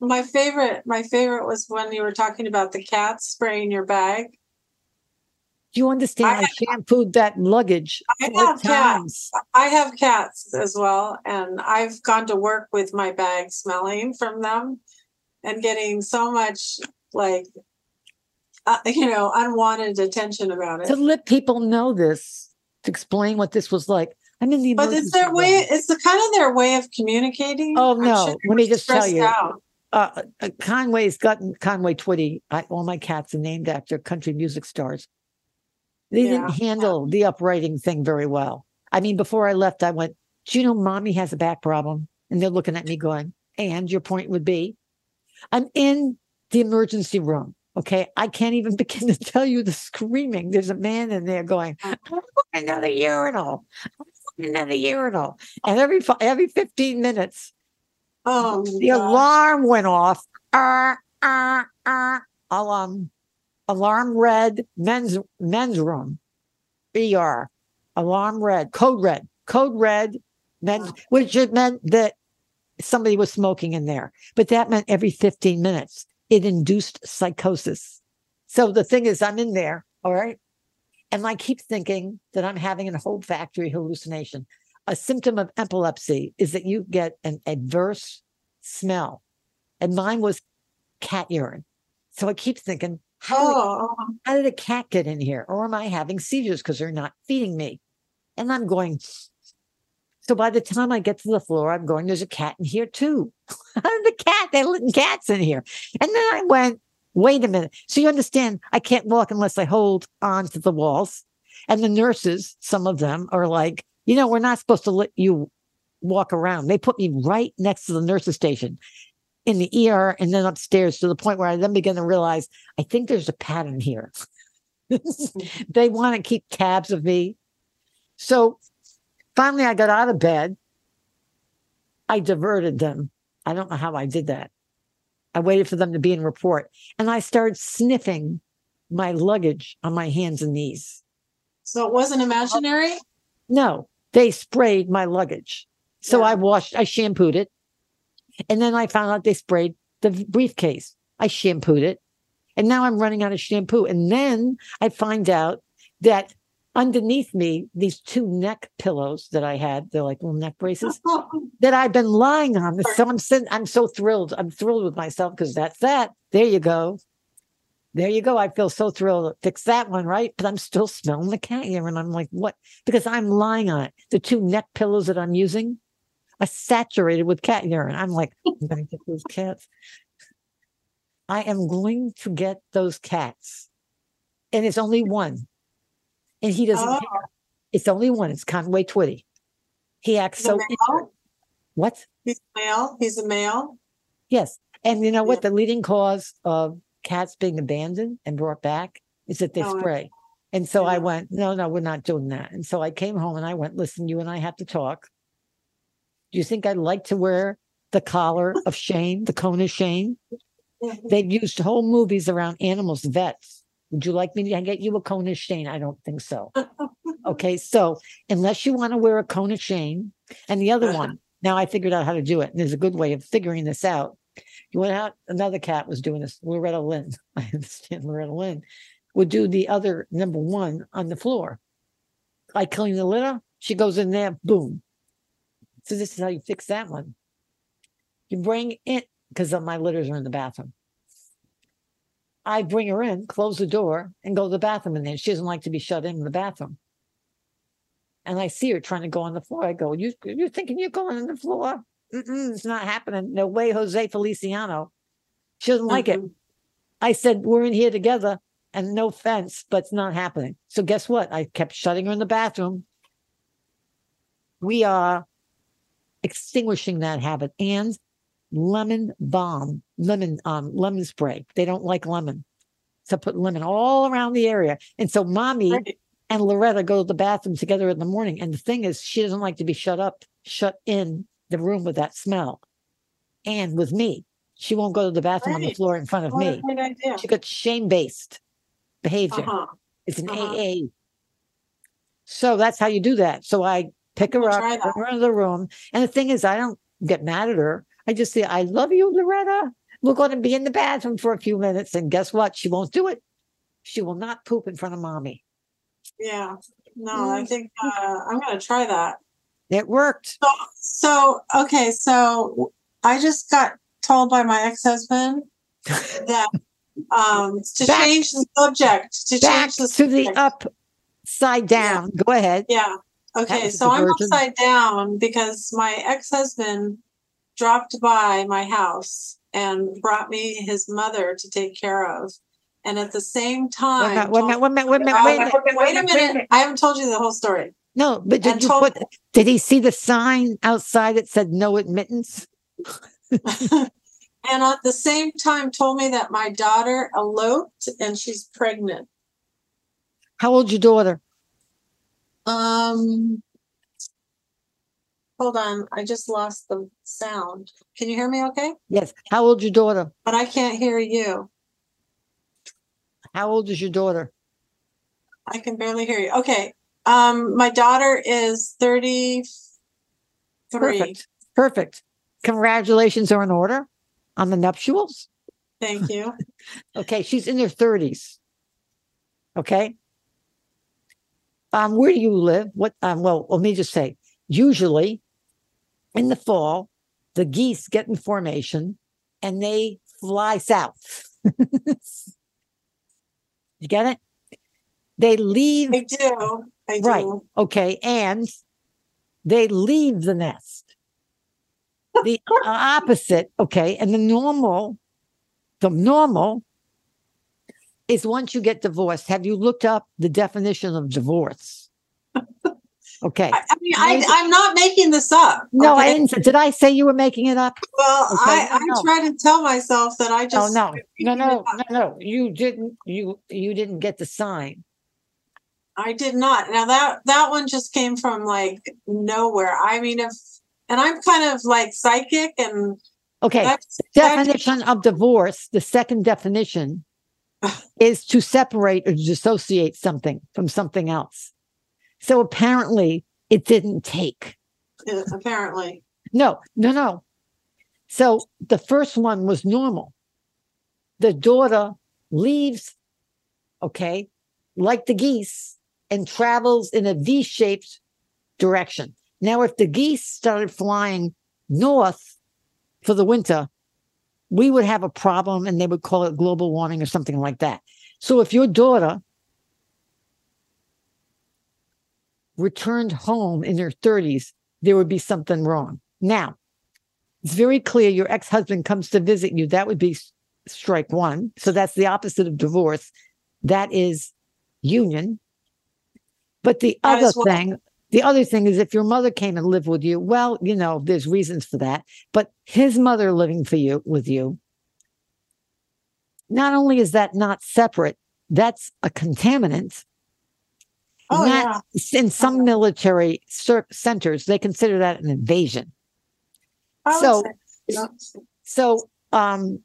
my favorite, my favorite was when you were talking about the cat spraying your bag. Do you understand? I, shampooed that luggage I have cats. I have cats as well, and I've gone to work with my bag smelling from them, and getting so much like, uh, you know, unwanted attention about it. To let people know this, to explain what this was like. I'm in the But it's their room. way. It's the kind of their way of communicating. Oh, no. Let me just tell you. out. uh, uh, Conway's gotten Conway Twitty. I, all my cats are named after country music stars. They didn't handle the uprighting thing very well. I mean, before I left, I went, "Do you know, mommy has a back problem?" And they're looking at me, going, "And your point would be, I'm in the emergency room. Okay, I can't even begin to tell you the screaming. There's a man in there going, "I want another urinal, I want another urinal," and every every 15 minutes, Oh, the gosh. alarm went off. Uh, uh, uh, alarm, alarm red. Men's men's room. ER. Alarm red. Code red. Code red. Men's, which it meant that somebody was smoking in there, but that meant every 15 minutes. It induced psychosis. So the thing is, I'm in there. All right. And I keep thinking that I'm having a olfactory hallucination. A symptom of epilepsy is that you get an adverse smell. And mine was cat urine. So I keep thinking, how, did, Oh, how did a cat get in here? Or am I having seizures because they're not feeding me? And I'm going, so by the time I get to the floor, I'm going, there's a cat in here too. How did the cat? They're letting cats in here. And then I went, wait a minute. So you understand, I can't walk unless I hold on to the walls. And the nurses, some of them are like, you know, we're not supposed to let you walk around. They put me right next to the nurses station in the ER and then upstairs to the point where I then begin to realize I think there's a pattern here. they want to keep tabs of me. So finally I got out of bed. I diverted them. I don't know how I did that. I waited for them to be in report and I started sniffing my luggage on my hands and knees. so it wasn't imaginary. No, they sprayed my luggage. So Yeah. I washed, I shampooed it. And then I found out they sprayed the briefcase. I shampooed it. And now I'm running out of shampoo. And then I find out that underneath me these two neck pillows that I had. They're like little neck braces that I've been lying on. So I'm sitting, I'm so thrilled. I'm thrilled with myself because that's that. There you go. There you go. I feel so thrilled. To fix that one, right? But I'm still smelling the cat urine. I'm like, what? Because I'm lying on it. The two neck pillows that I'm using are saturated with cat urine. I'm like, I'm going to get those cats. I am going to get those cats. And it's only one. And he doesn't Oh. care. It's only one. It's Conway Twitty. He acts He's so. What? He's a male. He's a male. Yes. And you know what? Yeah. The leading cause of cats being abandoned and brought back is that they Oh, spray. And so I went, no, no, we're not doing that. And so I came home and I went, listen, you and I have to talk. Do you think I'd like to wear the collar of shame, the cone of shame? They've used whole movies around animals, vets. Would you like me to get you a cone of shame? I don't think so. Okay, so unless you want to wear a cone of shame, and the other one, now I figured out how to do it. And there's a good way of figuring this out. You went out, another cat was doing this, Loretta Lynn. I understand Loretta Lynn would do the other number one on the floor. I clean the litter, she goes in there, boom. So this is how you fix that one. You bring it because my litters are in the bathroom. I bring her in, close the door, and go to the bathroom, and then she doesn't like to be shut in the bathroom. And I see her trying to go on the floor. I go, "You, you're thinking you're going on the floor? Mm-mm, it's not happening. No way, Jose Feliciano. She doesn't like it. Mhm. I said, We're in here together, and no offense, but it's not happening. So guess what? I kept shutting her in the bathroom. We are extinguishing that habit and lemon balm, lemon um lemon spray. They don't like lemon. So put lemon all around the area. And so mommy Right. and Loretta go to the bathroom together in the morning. And the thing is, she doesn't like to be shut up, shut in the room with that smell. And with me, she won't go to the bathroom on the floor in front of What me. She got shame based behavior. Uh-huh. It's an Uh-huh. AA. So that's how you do that. So I pick her I'll up, bring her into the room. And the thing is, I don't get mad at her. I just say, I love you, Loretta. We're going to be in the bathroom for a few minutes. And guess what? She won't do it. She will not poop in front of mommy. Yeah. No, Mm. I think uh, I'm going to try that. It worked. So, so okay, so I just got told by my ex-husband that um to Back- change the subject to change the to the upside down. Go ahead. Yeah. Okay, so I'm upside down because my ex-husband dropped by my house and brought me his mother to take care of. And at the same time, wait a minute, wait a minute, wait a minute, wait a minute. wait. I haven't told you the whole story. No, but did you put, did he see the sign outside that said no admittance? and at the same time told me that my daughter eloped and she's pregnant. How old's your daughter? Um hold on, I just lost the sound. Can you hear me okay? Yes. How old's your daughter? But I can't hear you. How old is your daughter? I can barely hear you. Okay. Um my daughter is 33. Perfect. Perfect. Congratulations are in order on the nuptials. Thank you. Okay, she's in her 30s. Okay. Um, where do you live? What um, well, let me just say, usually in the fall, the geese get in formation and they fly south. you get it? They leave I do. Right. Okay. And they leave the nest. The opposite. Okay. And the normal, the normal is once you get divorced. Have you looked up the definition of divorce? Okay. I, I mean, I, I'm not making this up. No, I didn't. Did I say you were making it up? Well, Okay, I, I no. try to tell myself that I Oh just. no, no, no, no, no. You didn't. You you didn't get the sign. I did not. Now that that one just came from like nowhere. I mean, if and I'm kind of like psychic, and Okay. that's that- definition of divorce, the second definition is to separate or dissociate something from something else. So apparently it didn't take. uh, apparently. No, no, no. So the first one was normal. The daughter leaves, okay, like the geese, and travels in a V shaped direction. Now, if the geese started flying north for the winter, we would have a problem and they would call it global warming or something like that. So if your daughter returned home in her 30s, there would be something wrong. Now, it's very clear your ex husband comes to visit you. That would be strike one. So that's the opposite of divorce. That is union. But the That other what- thing, the other thing is if your mother came and lived with you, well, you know, there's reasons for that. But his mother living for you with you, not only is that not separate, that's a contaminant. Oh, yeah. In some military centers, they consider that an invasion. So- say- So, um,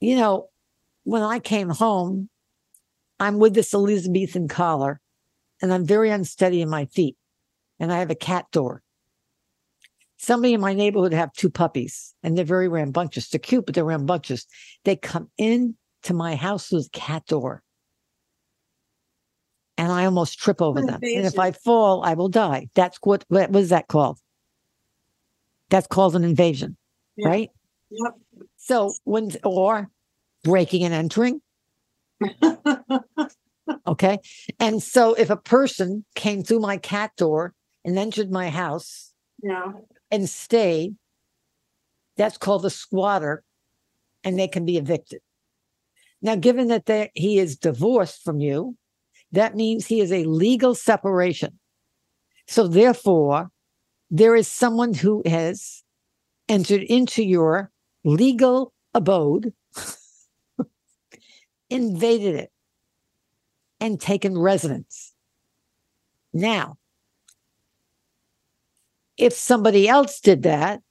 you know, when I came home, I'm with this Elizabethan collar and I'm very unsteady in my feet and I have a cat door. Somebody in my neighborhood have two puppies and they're very rambunctious. They're cute, but they're rambunctious. They come in to my house with cat door. And I almost trip over them. And if I fall, I will die. That's what, what was that called? That's called an invasion, Yeah. right? Yep. So when or breaking and entering. okay. And so if a person came through my cat door and entered my house Yeah. and stayed, that's called a squatter and they can be evicted. Now, given that they, he is divorced from you, that means he is a legal separation. So therefore, there is someone who has entered into your legal abode, invaded it, and taken residence. Now, if somebody else did that,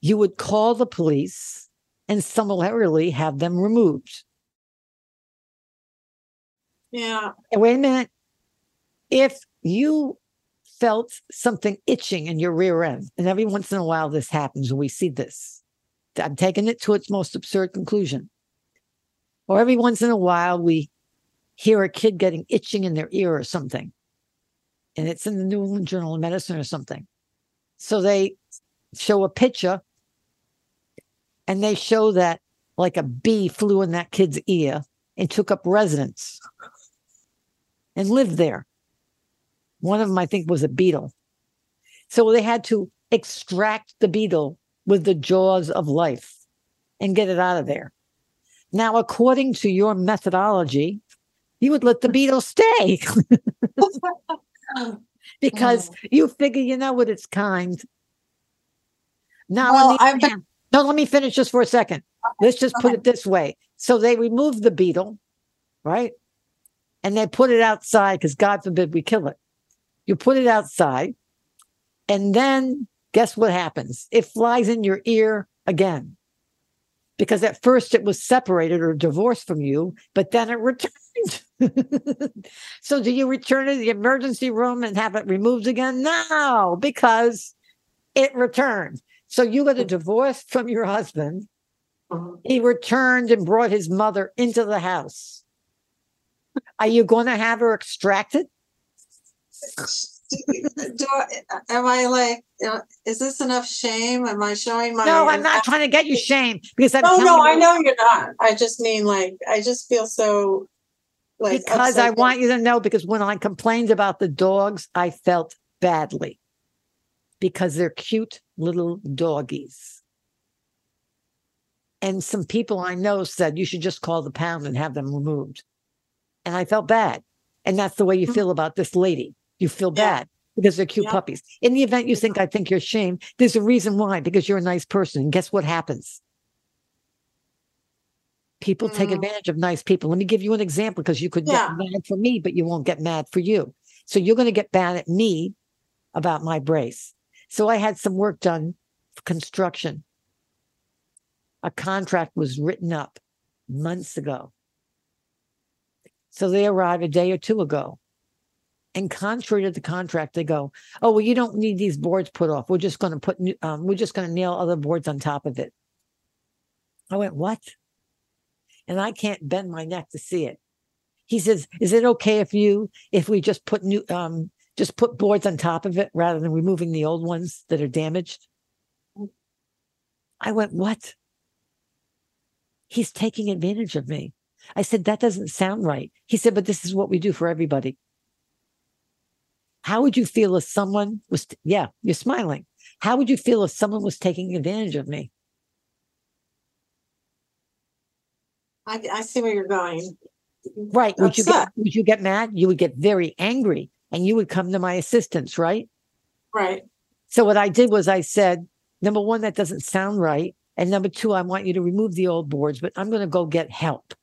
you would call the police and summarily have them removed. Yeah. And wait a minute. If you felt something itching in your rear end, and every once in a while this happens, and we see this, I'm taking it to its most absurd conclusion. Or every once in a while we hear a kid getting itching in their ear or something, and it's in the New England Journal of Medicine or something. So they show a picture and they show that like a bee flew in that kid's ear and took up residence and lived there. One of them, I think, was a beetle. So they had to extract the beetle with the jaws of life and get it out of there. Now, according to your methodology, you would let the beetle stay because you figure you know what it's kind. Now, Well, I've been- no, let me finish just for a second. Let's just put it this way. So they removed the beetle, right? And they put it outside because God forbid we kill it. You put it outside, and then guess what happens? It flies in your ear again. Because at first it was separated or divorced from you, but then it returned. so do you return to the emergency room and have it removed again? No, because it returned. So you got a divorce from your husband. Mhm. He returned and brought his mother into the house. Are you going to have her extracted? Do I, am I like, is this enough shame? Am I showing my? No, I'm not trying to get you shame because I'm No, no, I know you're not. I just mean like, I just feel so like. because I want you to know because when I complained about the dogs, I felt badly because they're cute little doggies. And some people I know said you should just call the pound and have them removed. And I felt bad. And that's the way you Mhm. feel about this lady. You feel Yeah. bad because they're cute Yeah. puppies. In the event you think I think you're ashamed, there's a reason why, because you're a nice person. And guess what happens? People take Mm. advantage of nice people. Let me give you an example because you could Yeah. get mad for me, but you won't get mad for you. So you're going to get mad at me about my brace. So I had some work done for construction. A contract was written up months ago. So they arrive a day or two ago. And contrary to the contract, they go, "Oh, well, you don't need these boards put off. We're just going to put, new- um, we're just going to nail other boards on top of it." I went, "What?" And I can't bend my neck to see it. He says, "Is it okay if you if we just put new um just put boards on top of it rather than removing the old ones that are damaged?" I went, "What?" He's taking advantage of me. I said, "That doesn't sound right." He said, "But this is what we do for everybody." How would you feel if someone was, yeah, you're smiling. How would you feel if someone was taking advantage of me? I, I see where you're going. Right. Would you get would you get mad? You would get very angry and you would come to my assistance, right? Right. So what I did was I said, number one, that doesn't sound right. And number two, I want you to remove the old boards, but I'm going to go get help.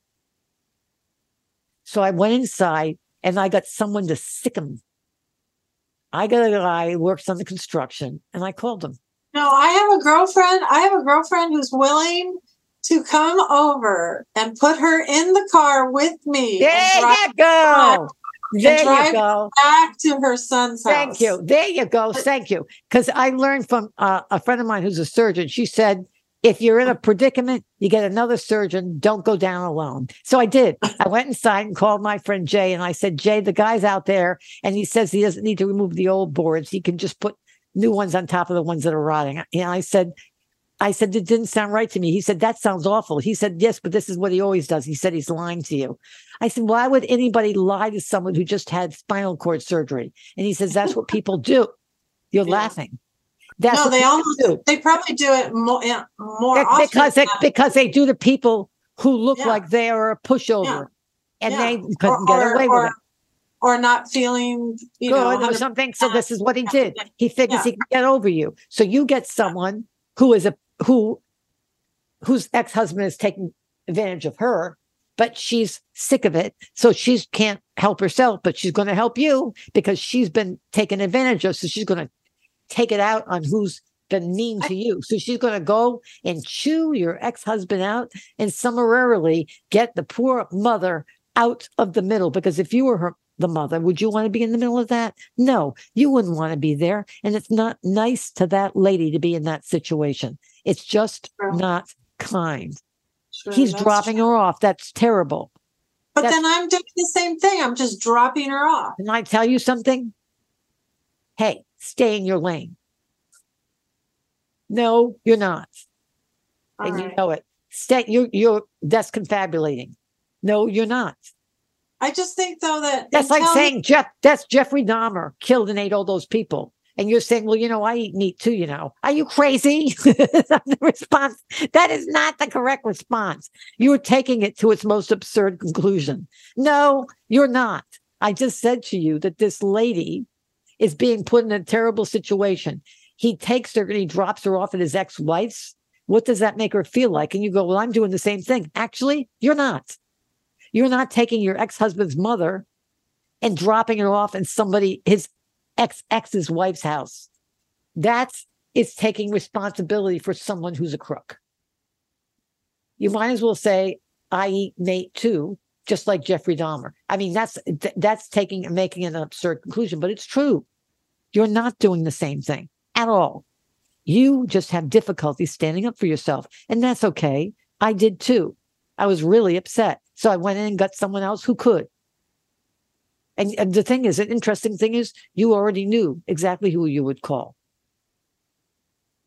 So I went inside and I got someone to sick him. I got a guy who works on the construction and I called him. No, I have a girlfriend. I have a girlfriend who's willing to come over and put her in the car with me There you go. There you go. back to her son's house. Thank you. There you go. Thank you. Because I learned from uh, a friend of mine who's a surgeon. She said, if you're in a oh. predicament, you get another surgeon. Don't go down alone. So I did. I went inside and called my friend Jay, and I said, Jay, the guy's out there, and he says he doesn't need to remove the old boards. He can just put new ones on top of the ones that are rotting. And I said, I said, it didn't sound right to me. He said, that sounds awful. He said, yes, but this is what he always does. He said he's lying to you. I said, why would anybody lie to someone who just had spinal cord surgery? And he says, that's what people do. You're Yeah. laughing. That's no, they almost do. they probably do it more more often. because they, because they do to people who look Yeah. like they are a pushover, Yeah. and Yeah. they couldn't get away or, with it. or not feeling you Good know or something. So this is what he did. He figures he can get over you. So you get someone who is a who whose ex husband is taking advantage of her, but she's sick of it. So she can't help herself, but she's going to help you because she's been taken advantage of. So she's going to take it out on who's been mean to you. So she's going to go and chew your ex husband out and summarily get the poor mother out of the middle. Because if you were her, the mother, would you want to be in the middle of that? No, you wouldn't want to be there. And it's not nice to that lady to be in that situation. It's just not kind. Sure, He's dropping true. her off. That's terrible. But that's- then I'm doing the same thing. I'm just dropping her off. Can I tell you something? Hey, stay in your lane. No, you're not. All and you know it. Stay you're you're that's confabulating. No, you're not. I just think though that That's like saying Jeff that's Jeffrey Dahmer killed and ate all those people. And you're saying, well, you know, I eat meat too, you know. Are you crazy? The response. That is not the correct response. You're taking it to its most absurd conclusion. No, you're not. I just said to you that this lady is being put in a terrible situation. He takes her and he drops her off at his ex-wife's. What does that make her feel like? And you go, well, I'm doing the same thing. Actually, you're not. You're not taking your ex-husband's mother and dropping her off in somebody his ex ex's wife's house. That's taking responsibility for someone who's a crook. You might as well say, I eat Nate too, just like Jeffrey Dahmer. I mean, that's that's taking making an absurd conclusion, but it's true. You're not doing the same thing at all. You just have difficulty standing up for yourself, and that's okay. I did too. I was really upset. So I went in and got someone else who could. And, and the thing is, an interesting thing is, you already knew exactly who you would call.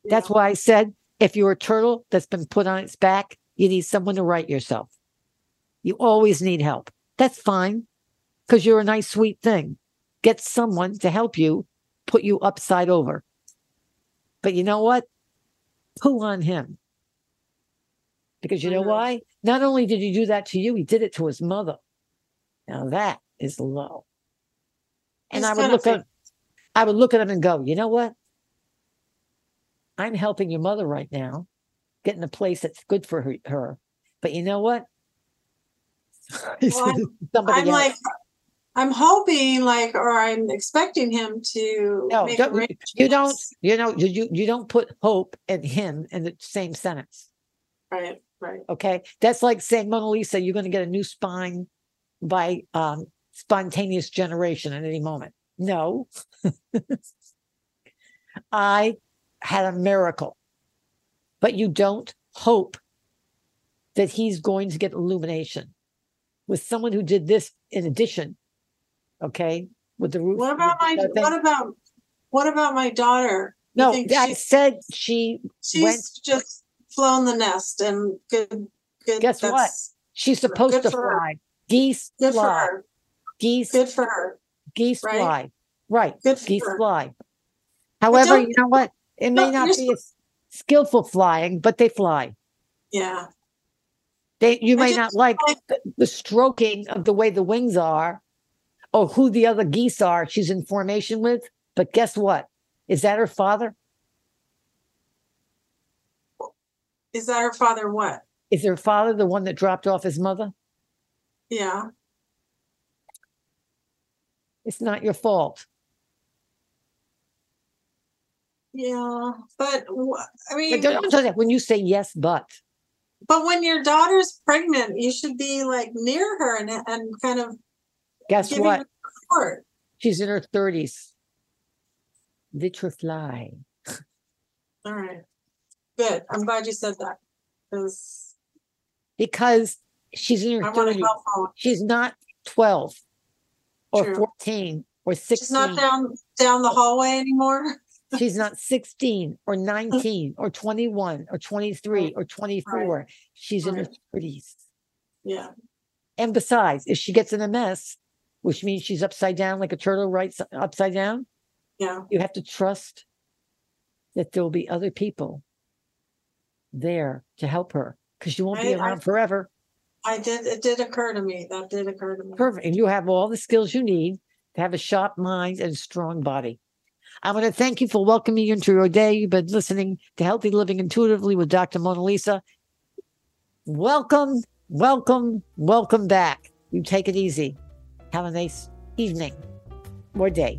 That's why I said, if you're a turtle that's been put on its back, you need someone to right yourself. You always need help. That's fine because you're a nice, sweet thing. Get someone to help you put you upside over. But you know what? Poo on him. Because you know Mhm. why? Not only did he do that to you, he did it to his mother. Now that is low. And He's I would look at I would look at him and go, you know what? I'm helping your mother right now, getting a place that's good for her. her. But you know what? Well, said, Somebody I'm else. like, I'm hoping, like, or I'm expecting him to no, make don't- you don't. You know, you you don't put hope in him in the same sentence. Right, right. Okay, that's like saying Mona Lisa, you're going to get a new spine by um, spontaneous generation at any moment. No, I had a miracle, but you don't hope that he's going to get illumination. With someone who did this in addition. Okay, with the roof. What about my thing. what about what about my daughter? No, I she- said she she's went. just flown the nest and good good Guess what? She's supposed to for her. fly. Geese Good for fly. her. Geese. Good for her. Geese right? fly. Right. Good for Geese her. fly. However, you know what? It may No, not be skillful flying, but they fly. Yeah. They you may not like the, the stroking of the way the wings are or who the other geese are she's in formation with, but guess what? Is that her father? Is that her father what? Is her father the one that dropped off his mother? Yeah. It's not your fault. Yeah. But I mean But don't, don't say that when you say yes, but but when your daughter's pregnant, you should be like near her and and kind of guess what? She's in her 30s. Let her fly. All right. Good. I'm glad you said that. Because Because she's in her I want to 30s. She's not 12 or True. 14 or 16. She's not down down the hallway anymore. She's not 16 or uh. 19 or 21 or 23 Right. or 24. She's in her 30s. Yeah. And besides, if she gets in a mess, which means she's upside down like a turtle right upside down, Yeah. you have to trust that there will be other people there to help her because you won't be I- I- around forever. I did it did occur to me. That did occur to me. Perfect. And you have all the skills you need to have a sharp mind and a strong body. I want to thank you for welcoming me into your day. You've been listening to Healthy Living Intuitively with Dr. Mona Lisa. Welcome, welcome, welcome back. You take it easy. Have a nice evening or day.